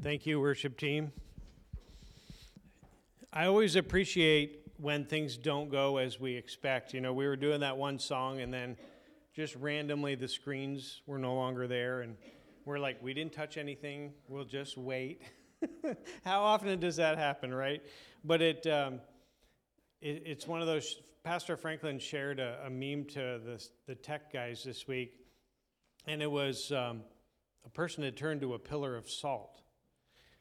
Thank you, worship team. I always appreciate when things don't go as we expect. You know, we were doing that one song and then just randomly the screens were no longer there and we're like, we didn't touch anything, we'll just wait. How often does that happen, right? But it, um, it it's one of those. Pastor Franklin shared a, a meme to the, the tech guys this week, and it was um, a person had turned to a pillar of salt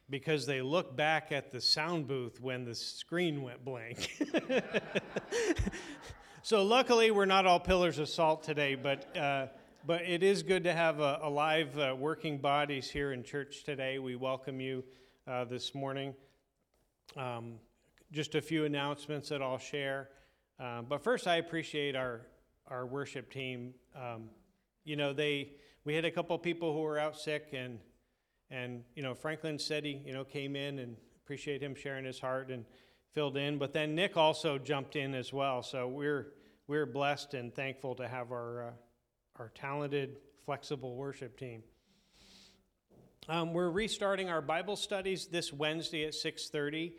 because they look back at the sound booth when the screen went blank. so luckily, we're not all pillars of salt today, but. Uh, but it is good to have a, a live uh, working bodies here in church today. We welcome you uh, this morning. Um, just a few announcements that I'll share. Um, but first, I appreciate our our worship team. Um, you know, they we had a couple people who were out sick, and and you know Franklin said he you know came in and appreciate him sharing his heart and filled in. But then Nick also jumped in as well. So we're we're blessed and thankful to have our uh, our talented, flexible worship team. Um, we're restarting our Bible studies this Wednesday at 6:30,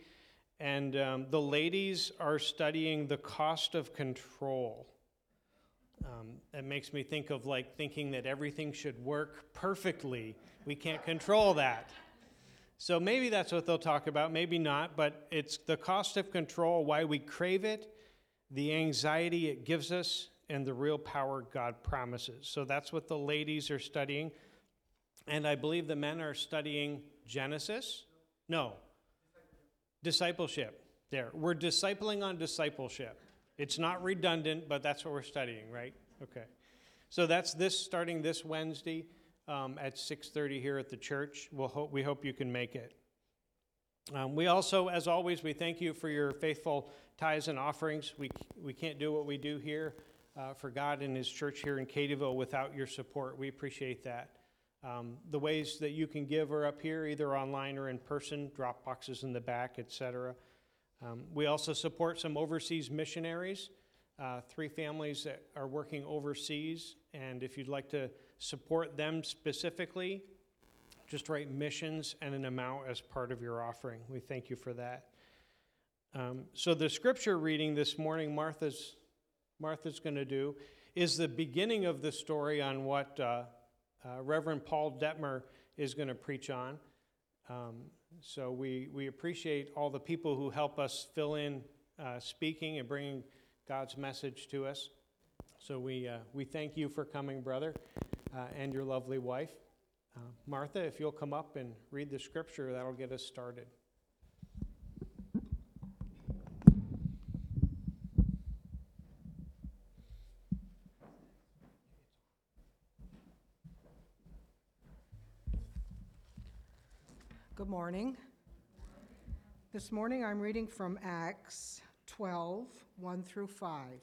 and um, the ladies are studying the cost of control. Um, it makes me think of like thinking that everything should work perfectly. We can't control that. So maybe that's what they'll talk about, maybe not, but it's the cost of control, why we crave it, the anxiety it gives us, and the real power God promises. So that's what the ladies are studying. And I believe the men are studying Genesis. No, discipleship. There. We're discipling on discipleship. It's not redundant, but that's what we're studying, right? Okay. So that's this starting this Wednesday um, at 6:30 here at the church. We'll hope, we hope you can make it. Um, we also, as always, we thank you for your faithful tithes and offerings. We, we can't do what we do here uh, for God and His church here in Cadyville without your support. We appreciate that. Um, the ways that you can give are up here, either online or in person, drop boxes in the back, etc. Um, we also support some overseas missionaries, uh, three families that are working overseas. And if you'd like to support them specifically, just write missions and an amount as part of your offering. We thank you for that. Um, so, the scripture reading this morning, Martha's Martha's going to do is the beginning of the story on what uh, uh, Reverend Paul Detmer is going to preach on. Um, so we, we appreciate all the people who help us fill in uh, speaking and bringing God's message to us. So we, uh, we thank you for coming, brother, uh, and your lovely wife. Uh, Martha, if you'll come up and read the scripture, that'll get us started. Morning. This morning I'm reading from Acts 12 1 through 5.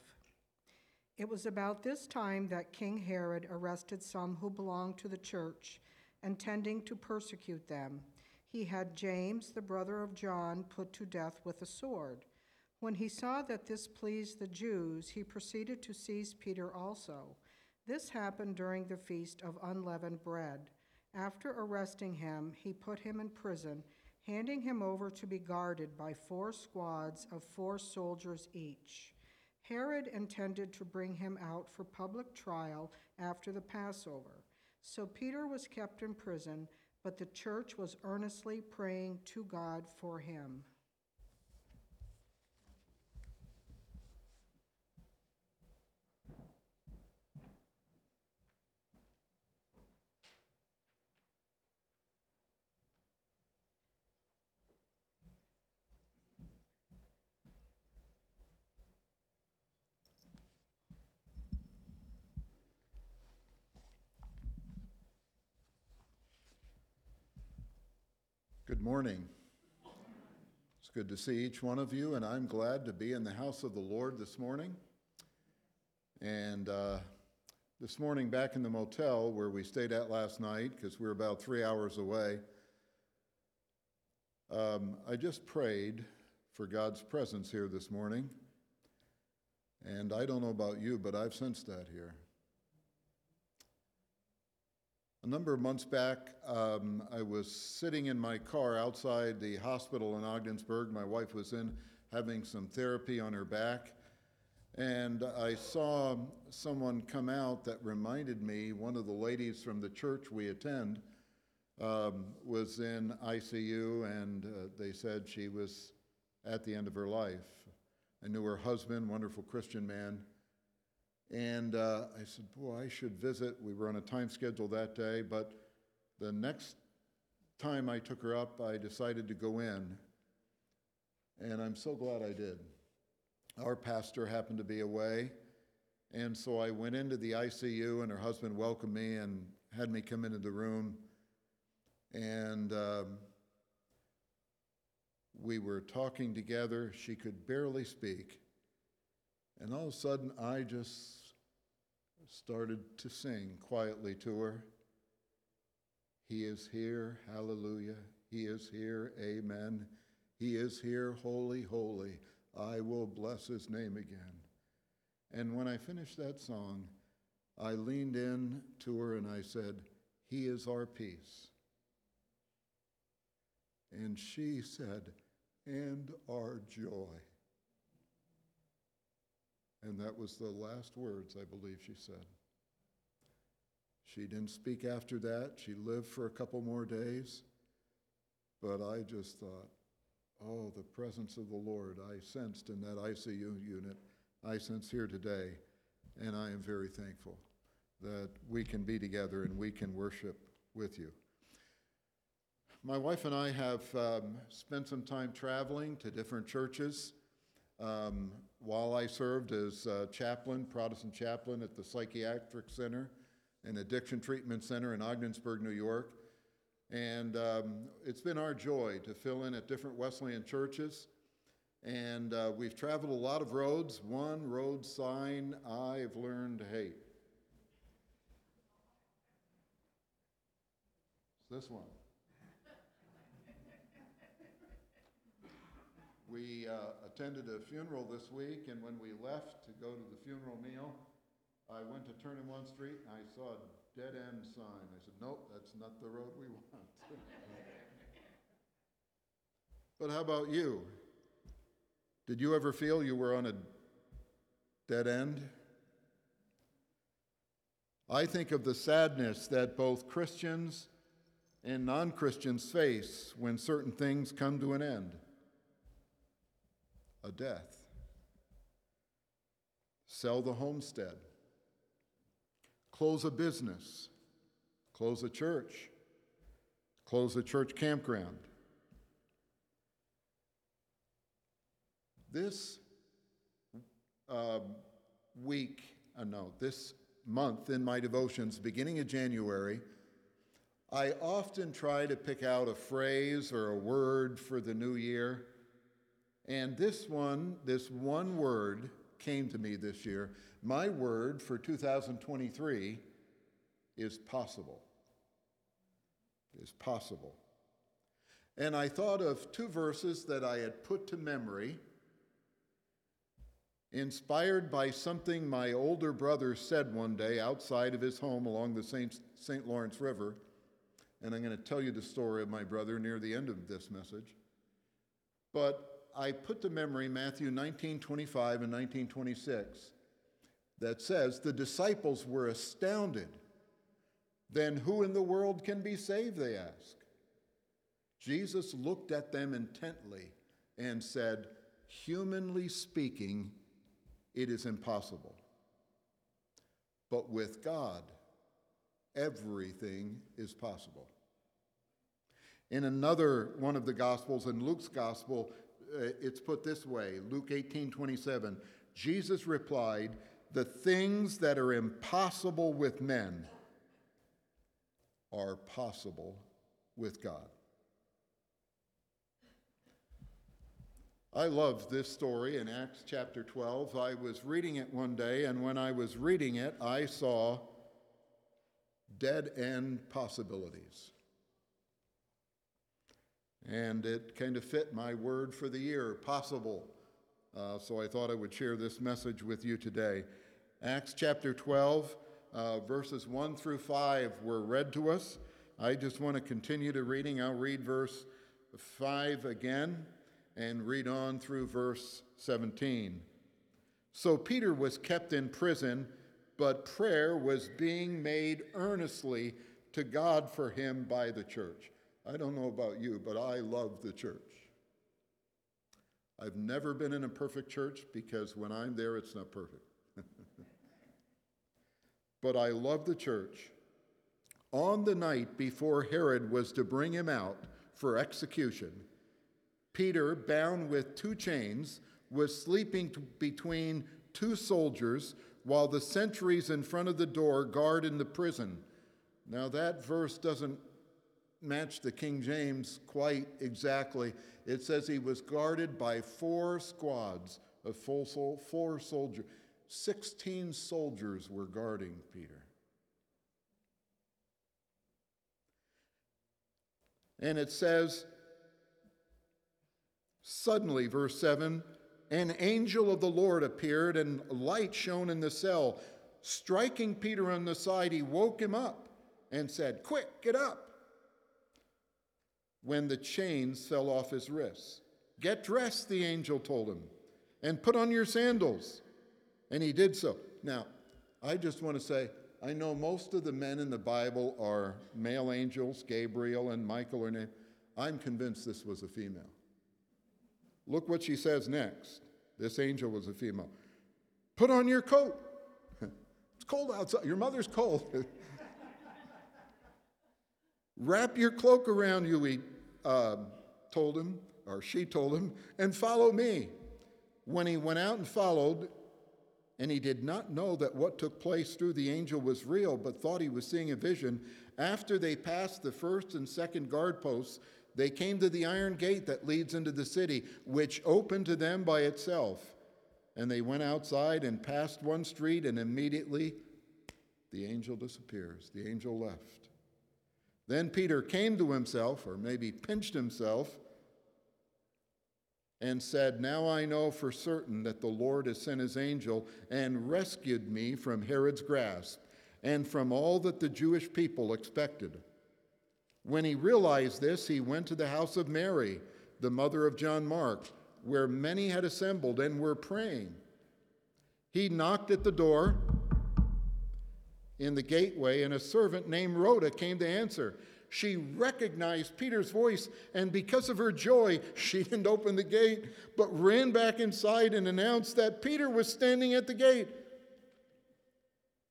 It was about this time that King Herod arrested some who belonged to the church, intending to persecute them. He had James, the brother of John, put to death with a sword. When he saw that this pleased the Jews, he proceeded to seize Peter also. This happened during the feast of unleavened bread. After arresting him, he put him in prison, handing him over to be guarded by four squads of four soldiers each. Herod intended to bring him out for public trial after the Passover. So Peter was kept in prison, but the church was earnestly praying to God for him. Good morning. It's good to see each one of you, and I'm glad to be in the house of the Lord this morning. And uh, this morning, back in the motel where we stayed at last night, because we are about three hours away, um, I just prayed for God's presence here this morning. And I don't know about you, but I've sensed that here. A number of months back, um, I was sitting in my car outside the hospital in Ogdensburg. My wife was in having some therapy on her back. And I saw someone come out that reminded me, one of the ladies from the church we attend um, was in ICU, and uh, they said she was at the end of her life. I knew her husband, wonderful Christian man. And uh, I said, Boy, I should visit. We were on a time schedule that day, but the next time I took her up, I decided to go in. And I'm so glad I did. Our pastor happened to be away, and so I went into the ICU, and her husband welcomed me and had me come into the room. And um, we were talking together. She could barely speak. And all of a sudden, I just started to sing quietly to her. He is here, hallelujah. He is here, amen. He is here, holy, holy. I will bless his name again. And when I finished that song, I leaned in to her and I said, He is our peace. And she said, And our joy. And that was the last words I believe she said. She didn't speak after that. She lived for a couple more days. But I just thought, oh, the presence of the Lord I sensed in that ICU unit, I sense here today. And I am very thankful that we can be together and we can worship with you. My wife and I have um, spent some time traveling to different churches. Um, while I served as uh, chaplain, Protestant chaplain at the Psychiatric Center and Addiction Treatment Center in Ogdensburg, New York. And um, it's been our joy to fill in at different Wesleyan churches. And uh, we've traveled a lot of roads. One road sign I've learned to hate. It's this one. We uh, attended a funeral this week, and when we left to go to the funeral meal, I went to turn in one street and I saw a dead end sign. I said, Nope, that's not the road we want. but how about you? Did you ever feel you were on a dead end? I think of the sadness that both Christians and non Christians face when certain things come to an end a death. Sell the homestead, close a business, close a church, close a church campground. This uh, week, uh, no, this month in my devotions, beginning of January, I often try to pick out a phrase or a word for the new year. And this one, this one word came to me this year. My word for 2023 is possible. Is possible. And I thought of two verses that I had put to memory, inspired by something my older brother said one day outside of his home along the St. Lawrence River. And I'm going to tell you the story of my brother near the end of this message. But I put to memory Matthew 19 25 and 19 26 that says, The disciples were astounded. Then who in the world can be saved? They ask. Jesus looked at them intently and said, Humanly speaking, it is impossible. But with God, everything is possible. In another one of the Gospels, in Luke's Gospel, Uh, it's put this way Luke 18 27. Jesus replied, The things that are impossible with men are possible with God. I love this story in Acts chapter 12. I was reading it one day, and when I was reading it, I saw dead end possibilities. And it kind of fit my word for the year, possible. Uh, so I thought I would share this message with you today. Acts chapter 12, Uh, verses 1 through 5 were read to us. I just want to continue to reading. I'll read verse 5 again and read on through verse 17. So Peter was kept in prison, but prayer was being made earnestly to God for him by the church. I don't know about you, but I love the church. I've never been in a perfect church because when I'm there, it's not perfect. but I love the church. On the night before Herod was to bring him out for execution, Peter, bound with two chains, was sleeping t- between two soldiers while the sentries in front of the door guarded the prison. Now, that verse doesn't match the King James quite exactly. It says he was guarded by four squads of full sol- four soldiers. 16 soldiers were guarding Peter. And it says, suddenly, verse 7 an angel of the Lord appeared, and light shone in the cell. Striking Peter on the side, he woke him up and said, Quick, get up. When the chains fell off his wrists. Get dressed, the angel told him, and put on your sandals. And he did so. Now, I just want to say, I know most of the men in the Bible are male angels, Gabriel and Michael are named. I'm convinced this was a female. Look what she says next. This angel was a female. Put on your coat. it's cold outside. Your mother's cold. Wrap your cloak around you, uh, told him, or she told him, and follow me. When he went out and followed, and he did not know that what took place through the angel was real, but thought he was seeing a vision, after they passed the first and second guard posts, they came to the iron gate that leads into the city, which opened to them by itself. And they went outside and passed one street, and immediately the angel disappears. The angel left. Then Peter came to himself, or maybe pinched himself, and said, Now I know for certain that the Lord has sent his angel and rescued me from Herod's grasp and from all that the Jewish people expected. When he realized this, he went to the house of Mary, the mother of John Mark, where many had assembled and were praying. He knocked at the door in the gateway, and a servant named Rhoda came to answer. She recognized Peter's voice, and because of her joy, she didn't open the gate, but ran back inside and announced that Peter was standing at the gate.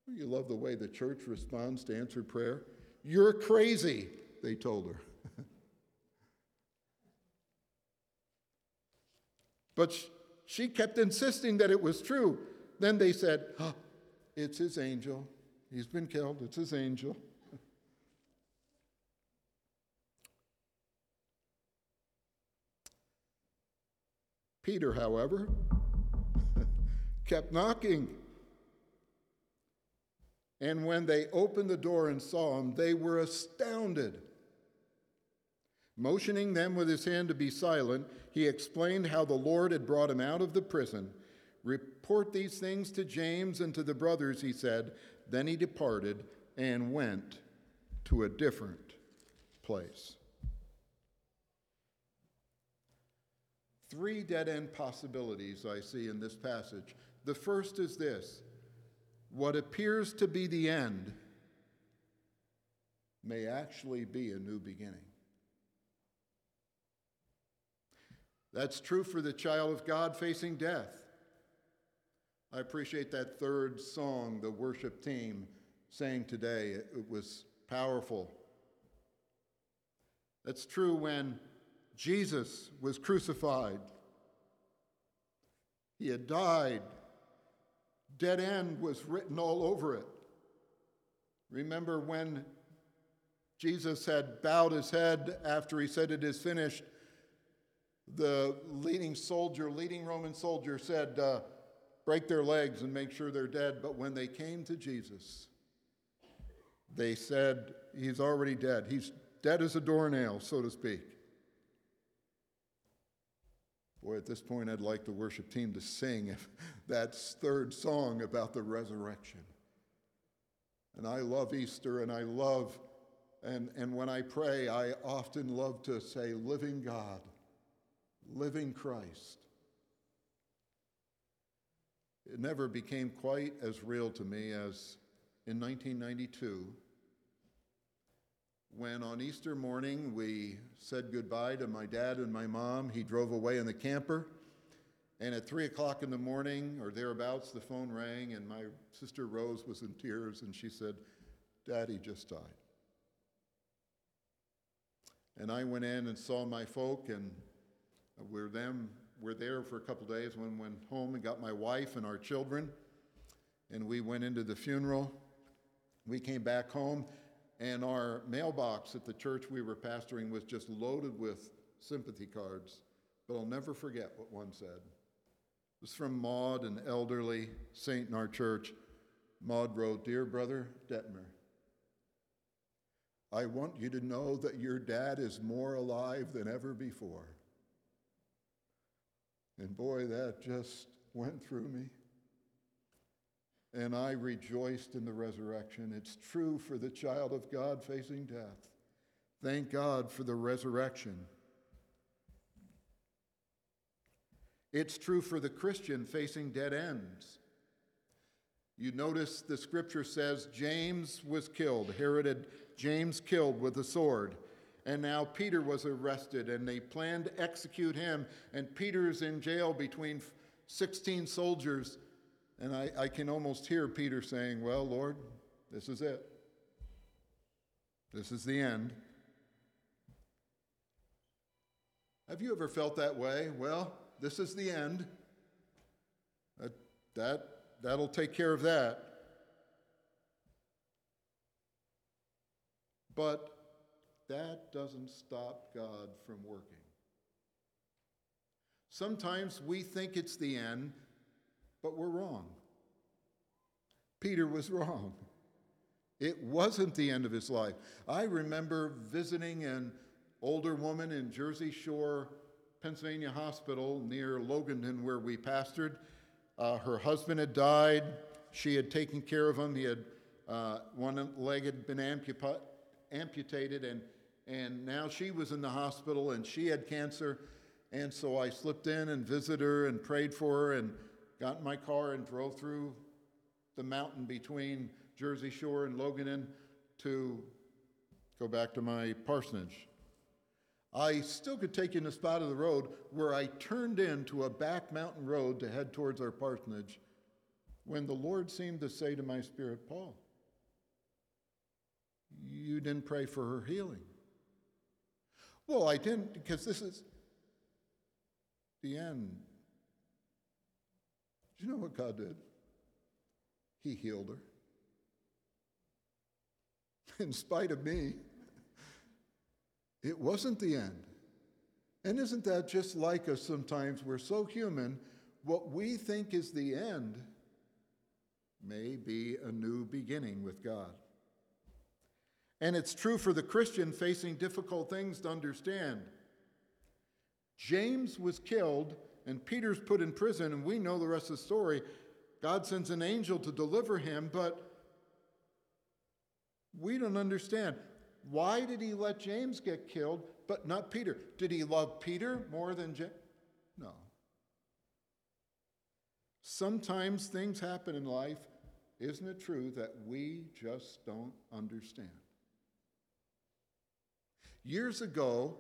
You love the way the church responds to answered prayer. You're crazy they told her. but she kept insisting that it was true. Then they said, oh, It's his angel. He's been killed. It's his angel. Peter, however, kept knocking. And when they opened the door and saw him, they were astounded. Motioning them with his hand to be silent, he explained how the Lord had brought him out of the prison. Report these things to James and to the brothers, he said. Then he departed and went to a different place. Three dead end possibilities I see in this passage. The first is this what appears to be the end may actually be a new beginning. That's true for the child of God facing death. I appreciate that third song the worship team sang today. It, was powerful. That's true when Jesus was crucified. He had died. Dead end was written all over it. Remember when Jesus had bowed his head after he said, It is finished? The leading soldier, leading Roman soldier, said, uh, Break their legs and make sure they're dead. But when they came to Jesus, they said, He's already dead. He's dead as a doornail, so to speak. Boy, at this point, I'd like the worship team to sing that third song about the resurrection. And I love Easter and I love, and, and when I pray, I often love to say, living God, living Christ. It never became quite as real to me as in 1992 when on Easter morning we said goodbye to my dad and my mom. He drove away in the camper. And at three o'clock in the morning or thereabouts, the phone rang, and my sister Rose was in tears, and she said, Daddy just died. And I went in and saw my folk, and we're them. We're there for a couple days. When went home and got my wife and our children, and we went into the funeral. We came back home, and our mailbox at the church we were pastoring was just loaded with sympathy cards. But I'll never forget what one said. It was from Maud, an elderly saint in our church. Maud wrote, Dear Brother Detmer, I want you to know that your dad is more alive than ever before. And boy, that just went through me. And I rejoiced in the resurrection. It's true for the child of God facing death. Thank God for the resurrection. It's true for the Christian facing dead ends. You notice the scripture says James was killed. Herod James killed with a sword. And now Peter was arrested, and they planned to execute him. And Peter's in jail between 16 soldiers. And I, I can almost hear Peter saying, Well, Lord, this is it. This is the end. Have you ever felt that way? Well, this is the end. That, that, that'll take care of that. But that doesn't stop God from working. Sometimes we think it's the end, but we're wrong. Peter was wrong. It wasn't the end of his life. I remember visiting an older woman in Jersey Shore, Pennsylvania Hospital near Loganton, where we pastored. Uh, her husband had died. She had taken care of him. He had uh, one leg had been amputa- amputated, and and now she was in the hospital, and she had cancer. And so I slipped in and visited her and prayed for her, and got in my car and drove through the mountain between Jersey Shore and Loganton to go back to my parsonage. I still could take in a spot of the road where I turned into a back mountain road to head towards our parsonage when the Lord seemed to say to my spirit, Paul, you didn't pray for her healing. Well, I didn't because this is the end. Do you know what God did? He healed her. In spite of me, it wasn't the end. And isn't that just like us sometimes? We're so human, what we think is the end may be a new beginning with God. And it's true for the Christian facing difficult things to understand. James was killed and Peter's put in prison, and we know the rest of the story. God sends an angel to deliver him, but we don't understand. Why did he let James get killed, but not Peter? Did he love Peter more than James? No. Sometimes things happen in life, isn't it true, that we just don't understand? Years ago,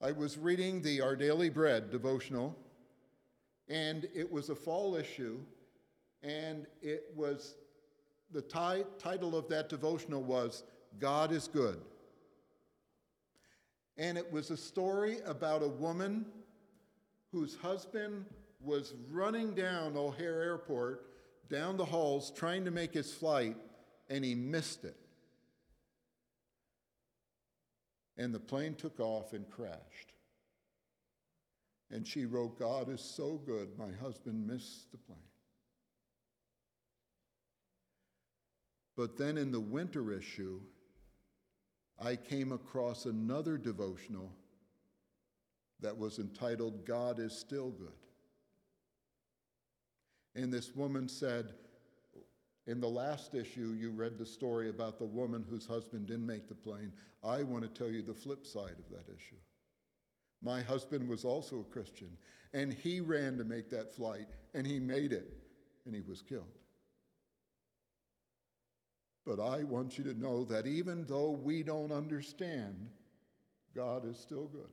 I was reading the Our Daily Bread devotional, and it was a fall issue, and it was the ti- title of that devotional was God is Good. And it was a story about a woman whose husband was running down O'Hare Airport, down the halls, trying to make his flight, and he missed it and the plane took off and crashed. And she wrote, God is so good, my husband missed the plane. But then in the winter issue, I came across another devotional that was entitled, God is Still Good. And this woman said, In the last issue, you read the story about the woman whose husband didn't make the plane. I want to tell you the flip side of that issue. My husband was also a Christian, and he ran to make that flight, and he made it, and he was killed. But I want you to know that even though we don't understand, God is still good.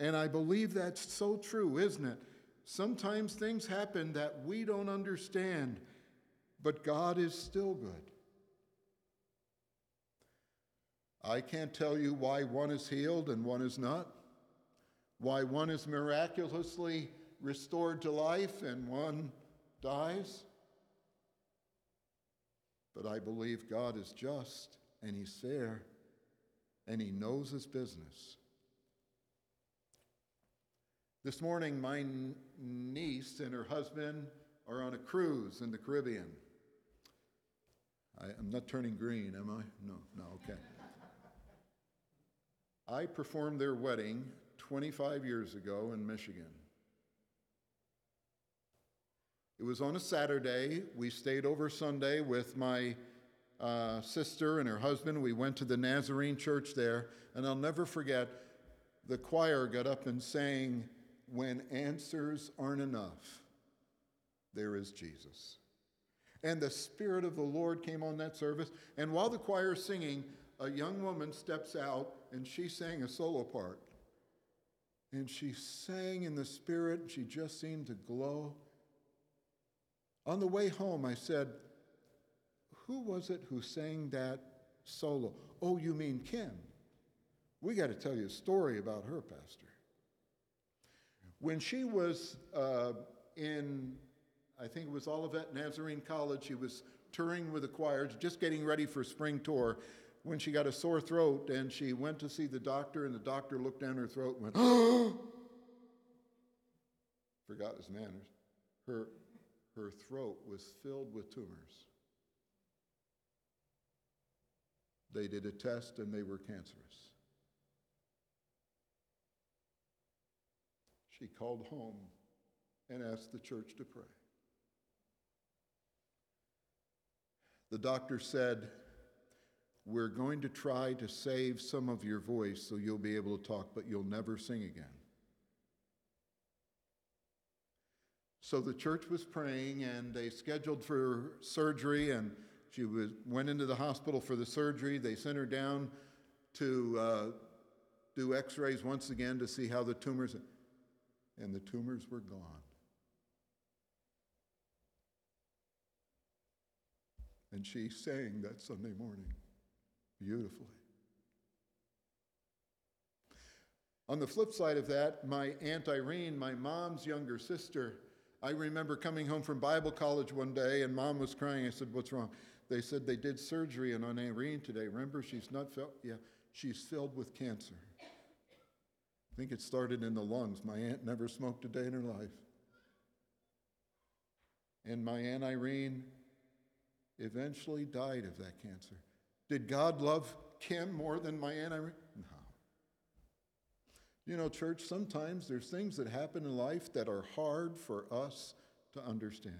And I believe that's so true, isn't it? Sometimes things happen that we don't understand, but God is still good. I can't tell you why one is healed and one is not, why one is miraculously restored to life and one dies. But I believe God is just and He's fair and He knows His business. This morning, my niece and her husband are on a cruise in the Caribbean. I, am not turning green, am I? No, no, okay. I performed their wedding 25 years ago in Michigan. It was on a Saturday. We stayed over Sunday with my uh, sister and her husband. We went to the Nazarene church there, and I'll never forget the choir got up and sang, When answers aren't enough, there is Jesus. And the Spirit of the Lord came on that service. And while the choir is singing, a young woman steps out and she sang a solo part. And she sang in the Spirit, she just seemed to glow. On the way home, I said, Who was it who sang that solo? Oh, you mean Kim. We got to tell you a story about her, Pastor. When she was uh, in, I think it was Olivet Nazarene College, she was touring with the choir, just getting ready for spring tour, when she got a sore throat and she went to see the doctor, and the doctor looked down her throat and went, Forgot his manners. Her, her throat was filled with tumors. They did a test and they were cancerous. She called home and asked the church to pray. The doctor said, We're going to try to save some of your voice so you'll be able to talk, but you'll never sing again. So the church was praying and they scheduled for surgery and she was, went into the hospital for the surgery. They sent her down to uh, do x rays once again to see how the tumors, and the tumors were gone. And she sang that Sunday morning beautifully. On the flip side of that, my Aunt Irene, my mom's younger sister, I remember coming home from Bible college one day and mom was crying. I said, What's wrong? They said they did surgery and on Irene today. Remember, she's not filled? Yeah, she's filled with cancer. I think it started in the lungs. My aunt never smoked a day in her life. And my Aunt Irene eventually died of that cancer. Did God love Kim more than my Aunt Irene? No. You know, church, sometimes there's things that happen in life that are hard for us to understand.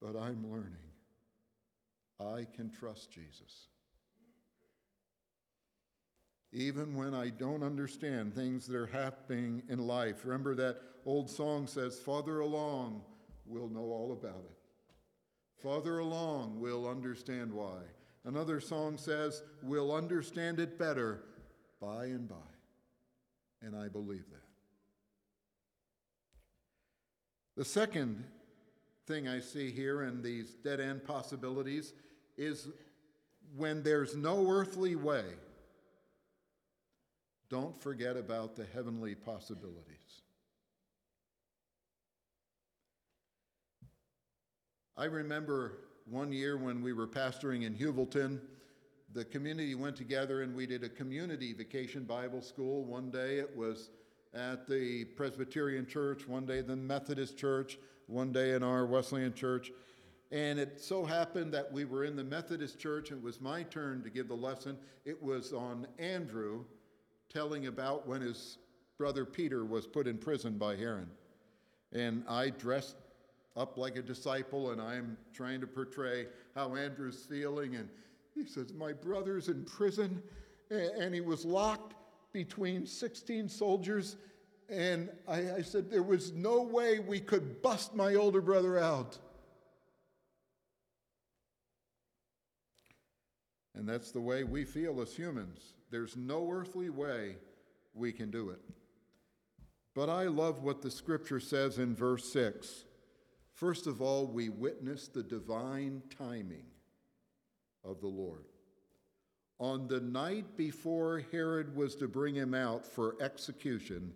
But I'm learning. I can trust Jesus. Even when I don't understand things that are happening in life. Remember that old song says, Farther along, we'll know all about it. Farther along, we'll understand why. Another song says, We'll understand it better by and by. And I believe that. The second thing I see here in these dead end possibilities is when there's no earthly way, don't forget about the heavenly possibilities. I remember one year when we were pastoring in Heuvelton, the community went together and we did a community vacation Bible school. One day it was at the Presbyterian Church, one day the Methodist Church, one day in our Wesleyan Church. And it so happened that we were in the Methodist Church and it was my turn to give the lesson. It was on Andrew telling about when his brother Peter was put in prison by Herod. And I dressed up like a disciple, and I'm trying to portray how Andrew's feeling. And he says, My brother's in prison, and he was locked between 16 soldiers. And I, I said, There was no way we could bust my older brother out. And that's the way we feel as humans. There's no earthly way we can do it. But I love what the scripture says in verse 6. First of all, we witness the divine timing of the Lord. On the night before Herod was to bring him out for execution,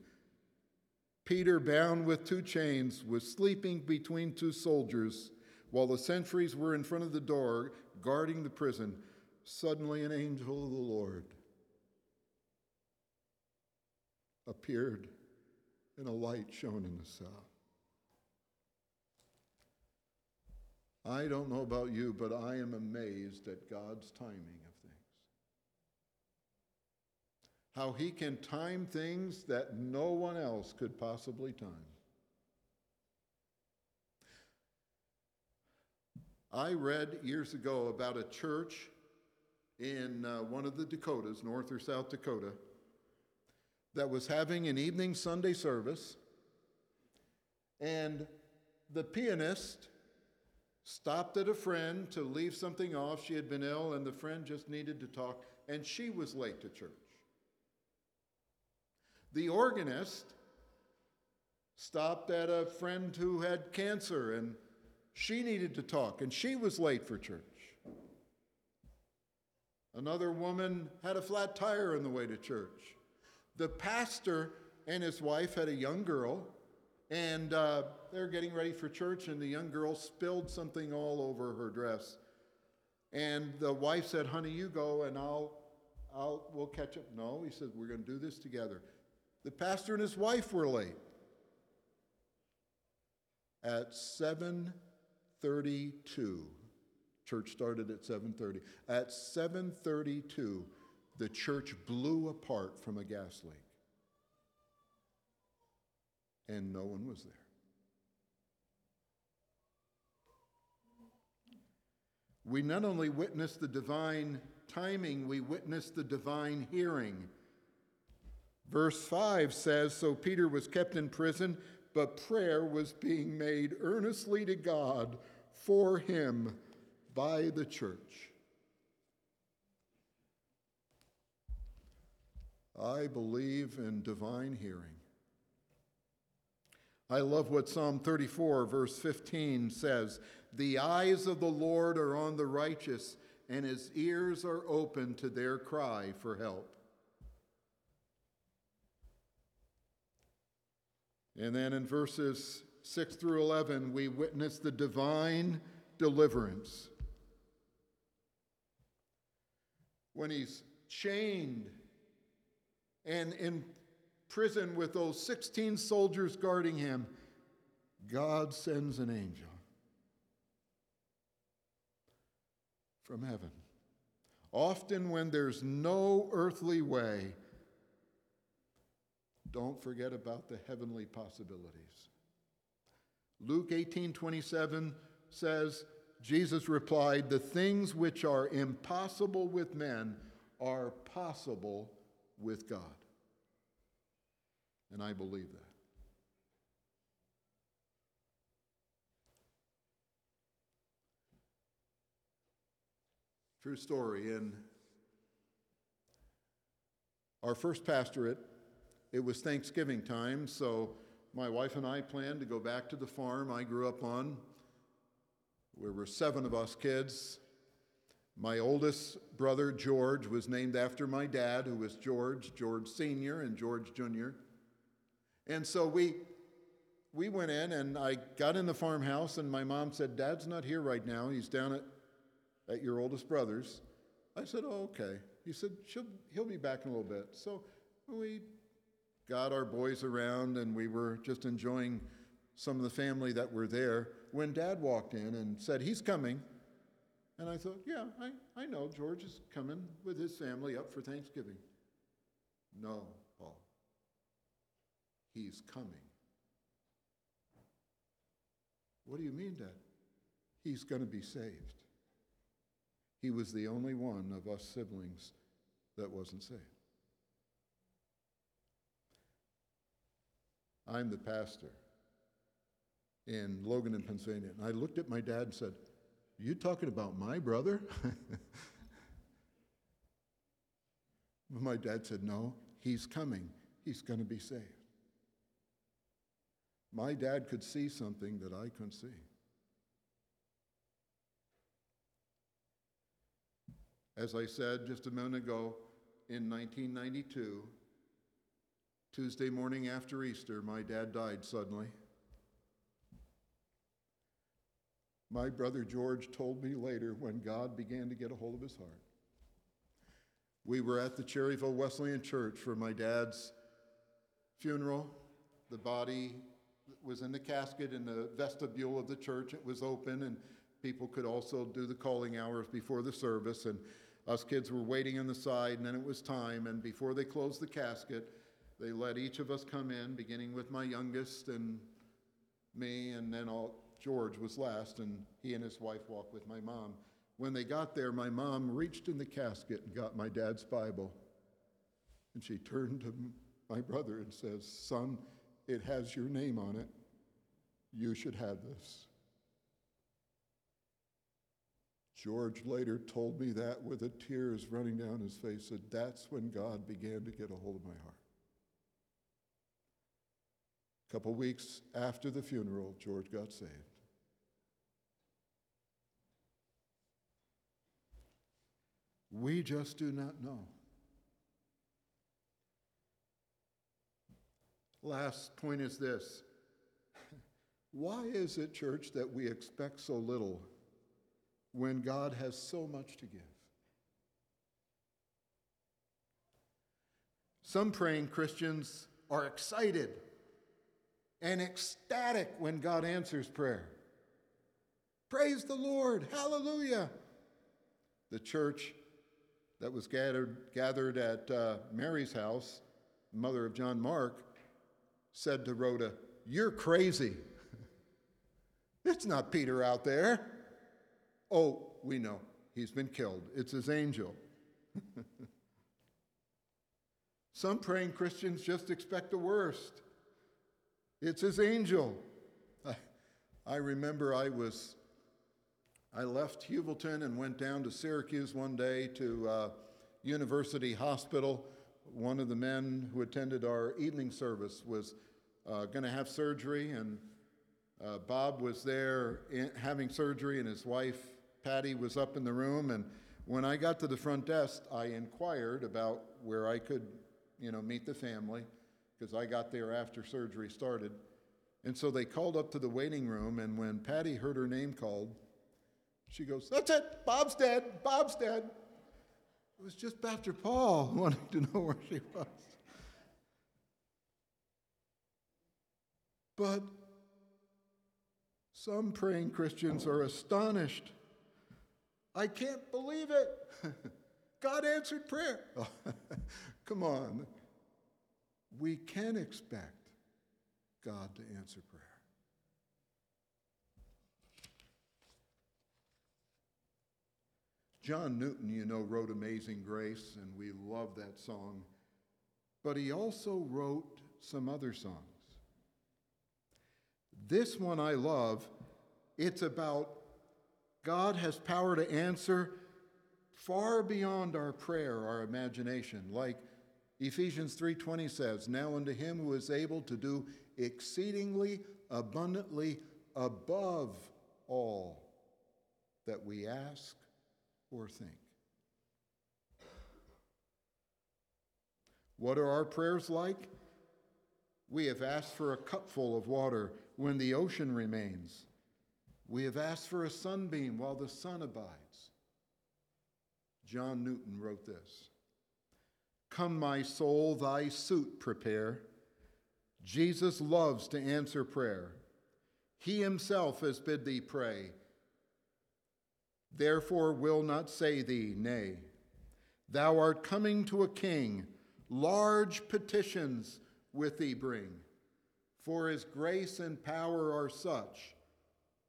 Peter, bound with two chains, was sleeping between two soldiers while the sentries were in front of the door guarding the prison. Suddenly, an angel of the Lord appeared, and a light shone in the cell. I don't know about you, but I am amazed at God's timing of things. How He can time things that no one else could possibly time. I read years ago about a church in uh, one of the Dakotas, North or South Dakota, that was having an evening Sunday service, and the pianist stopped at a friend to leave something off. She had been ill, and the friend just needed to talk, and she was late to church. The organist stopped at a friend who had cancer, and she needed to talk, and she was late for church. Another woman had a flat tire on the way to church. The pastor and his wife had a young girl, and uh, they're getting ready for church, and the young girl spilled something all over her dress. And the wife said, "Honey, you go, and I'll, I'll, we'll catch up." No, he said, "We're going to do this together." The pastor and his wife were late. At 7:32, church started at 7:30. At 7:32, the church blew apart from a gas leak. And no one was there. We not only witnessed the divine timing, we witnessed the divine hearing. Verse 5 says So Peter was kept in prison, but prayer was being made earnestly to God for him by the church. I believe in divine hearing. I love what Psalm 34, verse 15 says The eyes of the Lord are on the righteous, and his ears are open to their cry for help. And then in verses 6 through 11, we witness the divine deliverance. When he's chained and in prison with those 16 soldiers guarding him, God sends an angel from heaven. Often, when there's no earthly way, don't forget about the heavenly possibilities. Luke 18 27 says, Jesus replied, The things which are impossible with men are possible with God. And I believe that. True story. In our first pastorate, it was Thanksgiving time, so my wife and I planned to go back to the farm I grew up on. There were seven of us kids. My oldest brother, George, was named after my dad, who was George, George Sr. and George Jr. And so we, we went in, and I got in the farmhouse, and my mom said, Dad's not here right now. He's down at, at your oldest brother's. I said, Oh, okay. He said, He'll be back in a little bit. So we got our boys around, and we were just enjoying some of the family that were there when Dad walked in and said, He's coming. And I thought, yeah, I, I know George is coming with his family up for Thanksgiving. No, Paul. He's coming What do you mean, Dad? He's going to be saved. He was the only one of us siblings that wasn't saved. I'm the pastor in Loganton Pennsylvania. And I looked at my dad and said, You talking about my brother? my dad said, No, he's coming. He's going to be saved. My dad could see something that I couldn't see. As I said just a minute ago, in 1992, Tuesday morning after Easter, my dad died suddenly. My brother George told me later when God began to get a hold of his heart. We were at the Cherryville Wesleyan Church for my dad's funeral. The body was in the casket in the vestibule of the church. It was open, and people could also do the calling hours before the service. And us kids were waiting on the side, and then it was time. And before they closed the casket, they let each of us come in, beginning with my youngest and me, and then all, George was last, and he and his wife walked with my mom. When they got there, my mom reached in the casket and got my dad's Bible. And she turned to my brother and says, Son, it has your name on it. You should have this. George later told me that with the tears running down his face, that That's when God began to get a hold of my heart. A couple weeks after the funeral, George got saved. We just do not know. Last point is this Why is it, church, that we expect so little when God has so much to give? Some praying Christians are excited and ecstatic when God answers prayer. Praise the Lord! Hallelujah! The church that was gathered, gathered at uh, Mary's house, mother of John Mark, said to Rhoda, You're crazy. it's not Peter out there. Oh, we know. He's been killed. It's his angel. Some praying Christians just expect the worst. It's his angel. I, I remember I was, I left Hubleton and went down to Syracuse one day to uh, University Hospital. One of the men who attended our evening service was uh, going to have surgery, and uh, Bob was there in, having surgery, and his wife, Patty, was up in the room. And when I got to the front desk, I inquired about where I could, you know, meet the family because I got there after surgery started. And so they called up to the waiting room, and when Patty heard her name called, she goes, That's it, Bob's dead, Bob's dead. It was just Pastor Paul wanting to know where she was. But some praying Christians are astonished. I can't believe it. God answered prayer. Come on. We can expect God to answer prayer. John Newton, you know, wrote Amazing Grace, and we love that song. But he also wrote some other songs. This one I love. It's about God has power to answer far beyond our prayer, our imagination. Like Ephesians 3:20 says, "Now unto him who is able to do exceedingly abundantly above all that we ask or think." What are our prayers like? We have asked for a cupful of water when the ocean remains. We have asked for a sunbeam while the sun abides. John Newton wrote this Come, my soul, thy suit prepare. Jesus loves to answer prayer. He himself has bid thee pray. Therefore will not say thee nay. Thou art coming to a king, large petitions with thee bring. For his grace and power are such,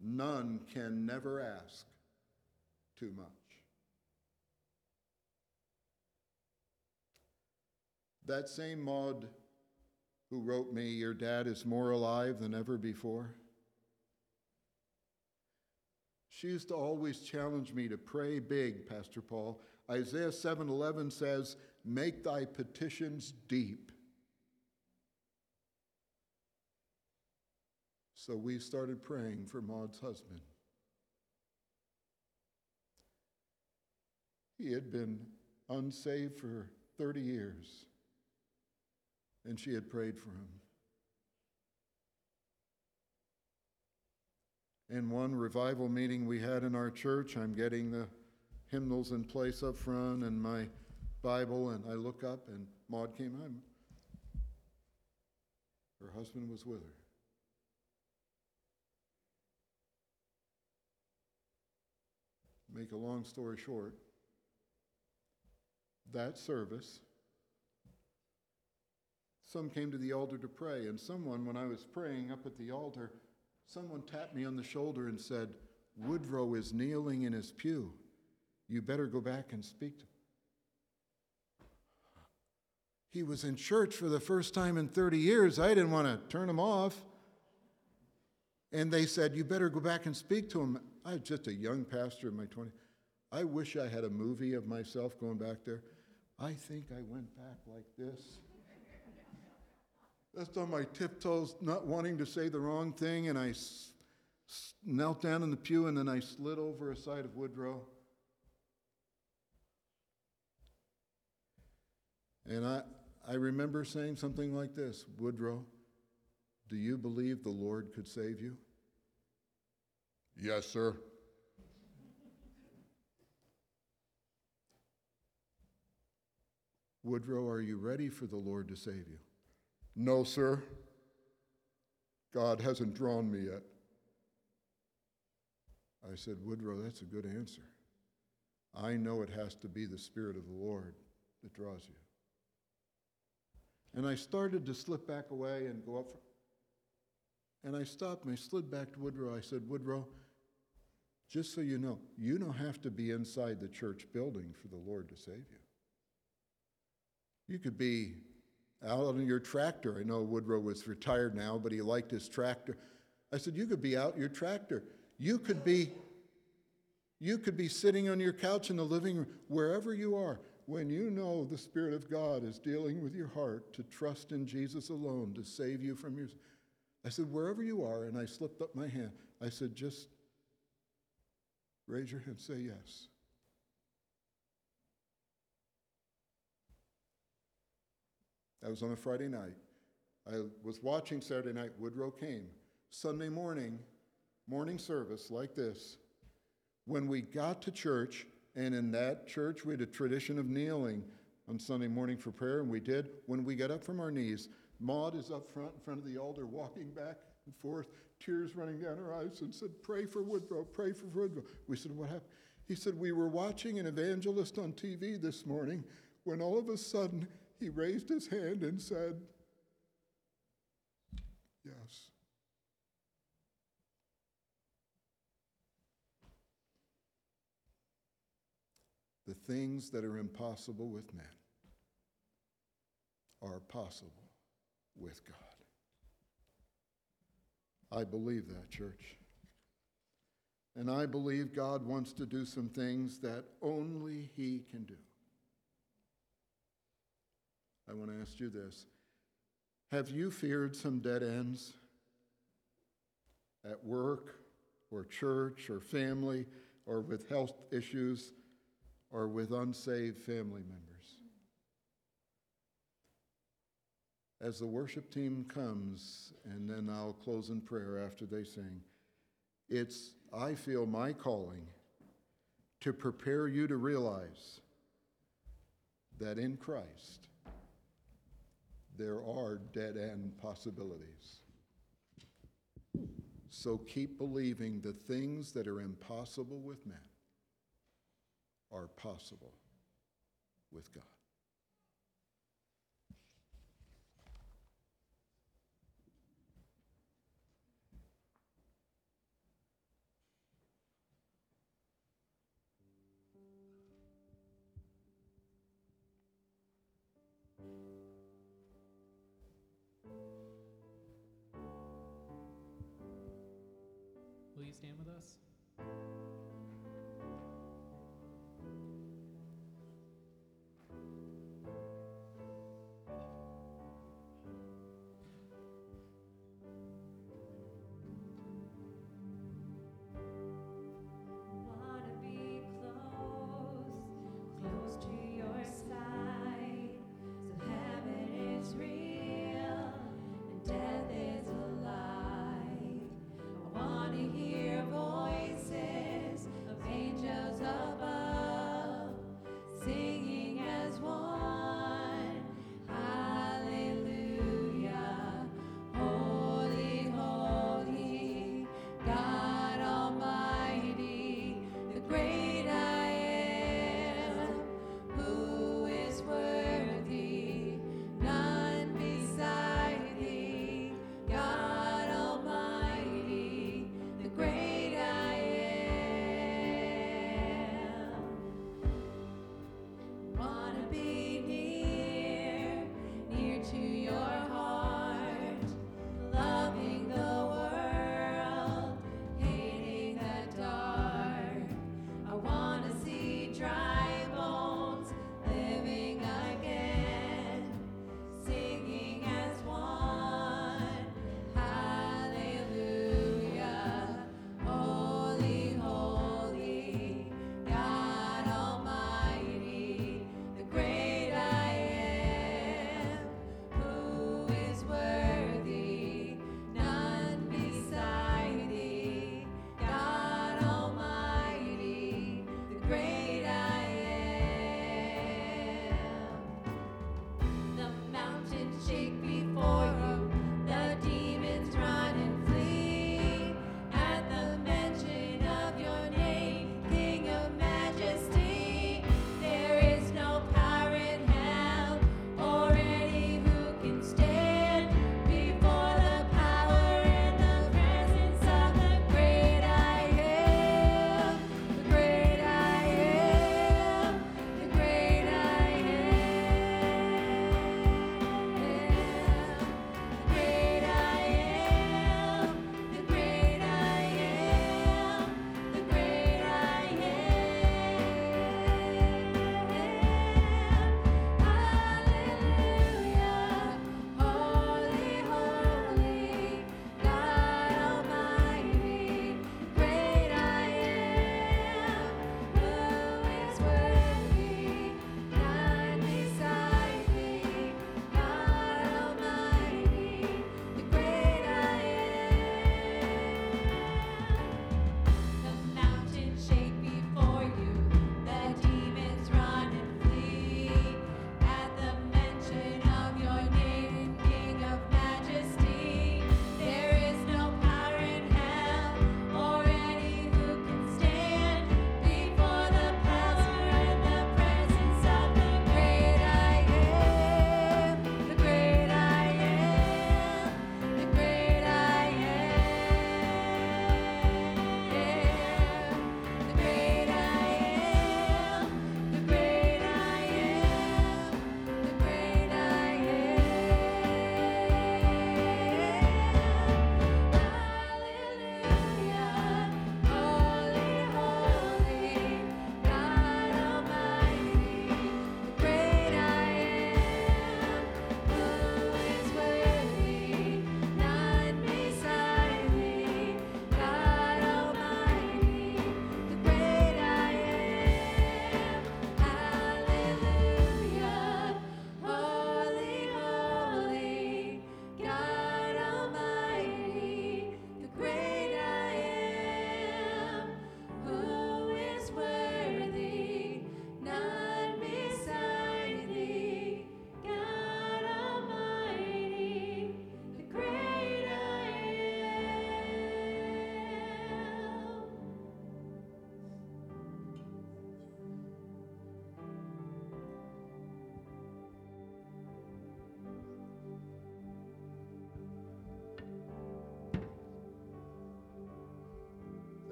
None can never ask too much. That same Maud who wrote me, Your dad is more alive than ever before. She used to always challenge me to pray big, Pastor Paul. Isaiah 7:11 says, "Make thy petitions deep." So we started praying for Maud's husband. He had been unsaved for 30 years, and she had prayed for him. In one revival meeting we had in our church, I'm getting the hymnals in place up front and my Bible, and I look up, and Maud came on. Her husband was with her. Make a long story short, that service, some came to the altar to pray, and someone, when I was praying up at the altar, someone tapped me on the shoulder and said, Woodrow is kneeling in his pew. You better go back and speak to him. He was in church for the first time in 30 years. I didn't want to turn him off. And they said, You better go back and speak to him. I was just a young pastor in my 20s. I wish I had a movie of myself going back there. I think I went back like this. Just on my tiptoes, not wanting to say the wrong thing, and I s- s- knelt down in the pew and then I slid over a side of Woodrow. And I, I remember saying something like this Woodrow, do you believe the Lord could save you? Yes, sir. Woodrow, are you ready for the Lord to save you? No, sir. God hasn't drawn me yet. I said, Woodrow, that's a good answer. I know it has to be the Spirit of the Lord that draws you. And I started to slip back away and go up. And I stopped and I slid back to Woodrow. I said, Woodrow, just so you know, you don't have to be inside the church building for the Lord to save you. You could be out on your tractor. I know Woodrow was retired now, but he liked his tractor. I said, You could be out your tractor. You could be. You could be sitting on your couch in the living room, wherever you are, when you know the Spirit of God is dealing with your heart to trust in Jesus alone to save you from your. I said, wherever you are, and I slipped up my hand. I said, just raise your hand, say yes. That was on a Friday night. I was watching Saturday night, Woodrow came. Sunday morning, morning service like this. When we got to church, and in that church we had a tradition of kneeling on Sunday morning for prayer, and we did. When we got up from our knees, Maud is up front in front of the altar, walking back and forth, tears running down her eyes, and said, Pray for Woodrow, pray for Woodrow. We said, What happened? He said, We were watching an evangelist on TV this morning when all of a sudden he raised his hand and said, Yes. The things that are impossible with men are possible with God. I believe that, church. And I believe God wants to do some things that only He can do. I want to ask you this Have you feared some dead ends at work or church or family or with health issues or with unsaved family members? As the worship team comes, and then I'll close in prayer after they sing, it's, I feel, my calling to prepare you to realize that in Christ, there are dead end possibilities. So keep believing the things that are impossible with men are possible with God. Stand with us?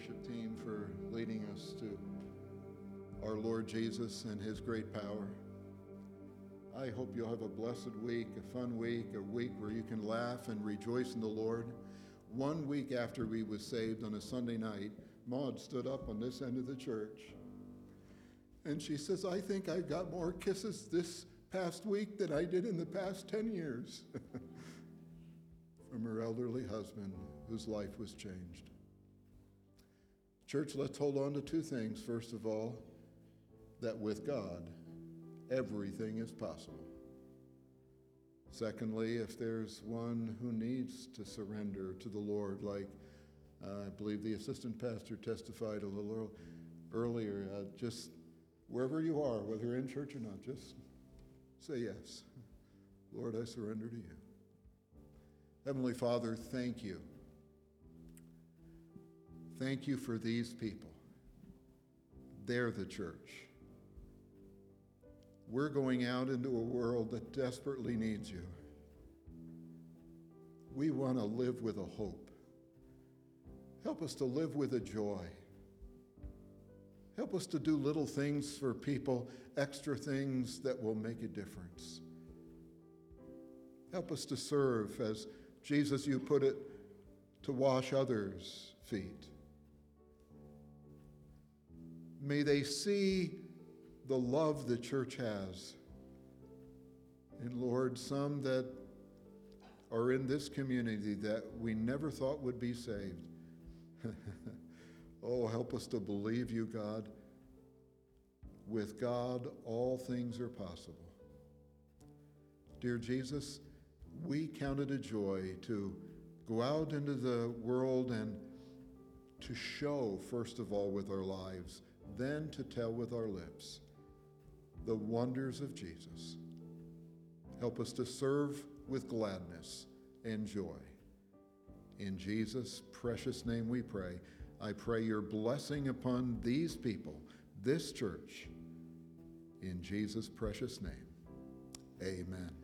Worship team, for leading us to our Lord Jesus and his great power. I hope you'll have a blessed week, a fun week, a week where you can laugh and rejoice in the Lord. one week after we was saved on a Sunday night, Maud stood up on this end of the church. And she says, I think I got more kisses this past week than I did in the past 10 years. From her elderly husband, whose life was changed. Church, let's hold on to two things. First of all, that with God, everything is possible. Secondly, if there's one who needs to surrender to the Lord, like uh, I believe the assistant pastor testified a little earl- earlier, uh, just wherever you are, whether you're in church or not, just say yes. Lord, I surrender to you. Heavenly Father, thank you. Thank you for these people. They're the church. We're going out into a world that desperately needs you. We want to live with a hope. Help us to live with a joy. Help us to do little things for people, extra things that will make a difference. Help us to serve, as Jesus, you put it, to wash others' feet. May they see the love the church has. And Lord, some that are in this community that we never thought would be saved. oh, help us to believe you, God. With God, all things are possible. Dear Jesus, we count it a joy to go out into the world and to show, first of all, with our lives, then to tell with our lips the wonders of Jesus. Help us to serve with gladness and joy. In Jesus' precious name we pray. I pray your blessing upon these people, this church. In Jesus' precious name, amen.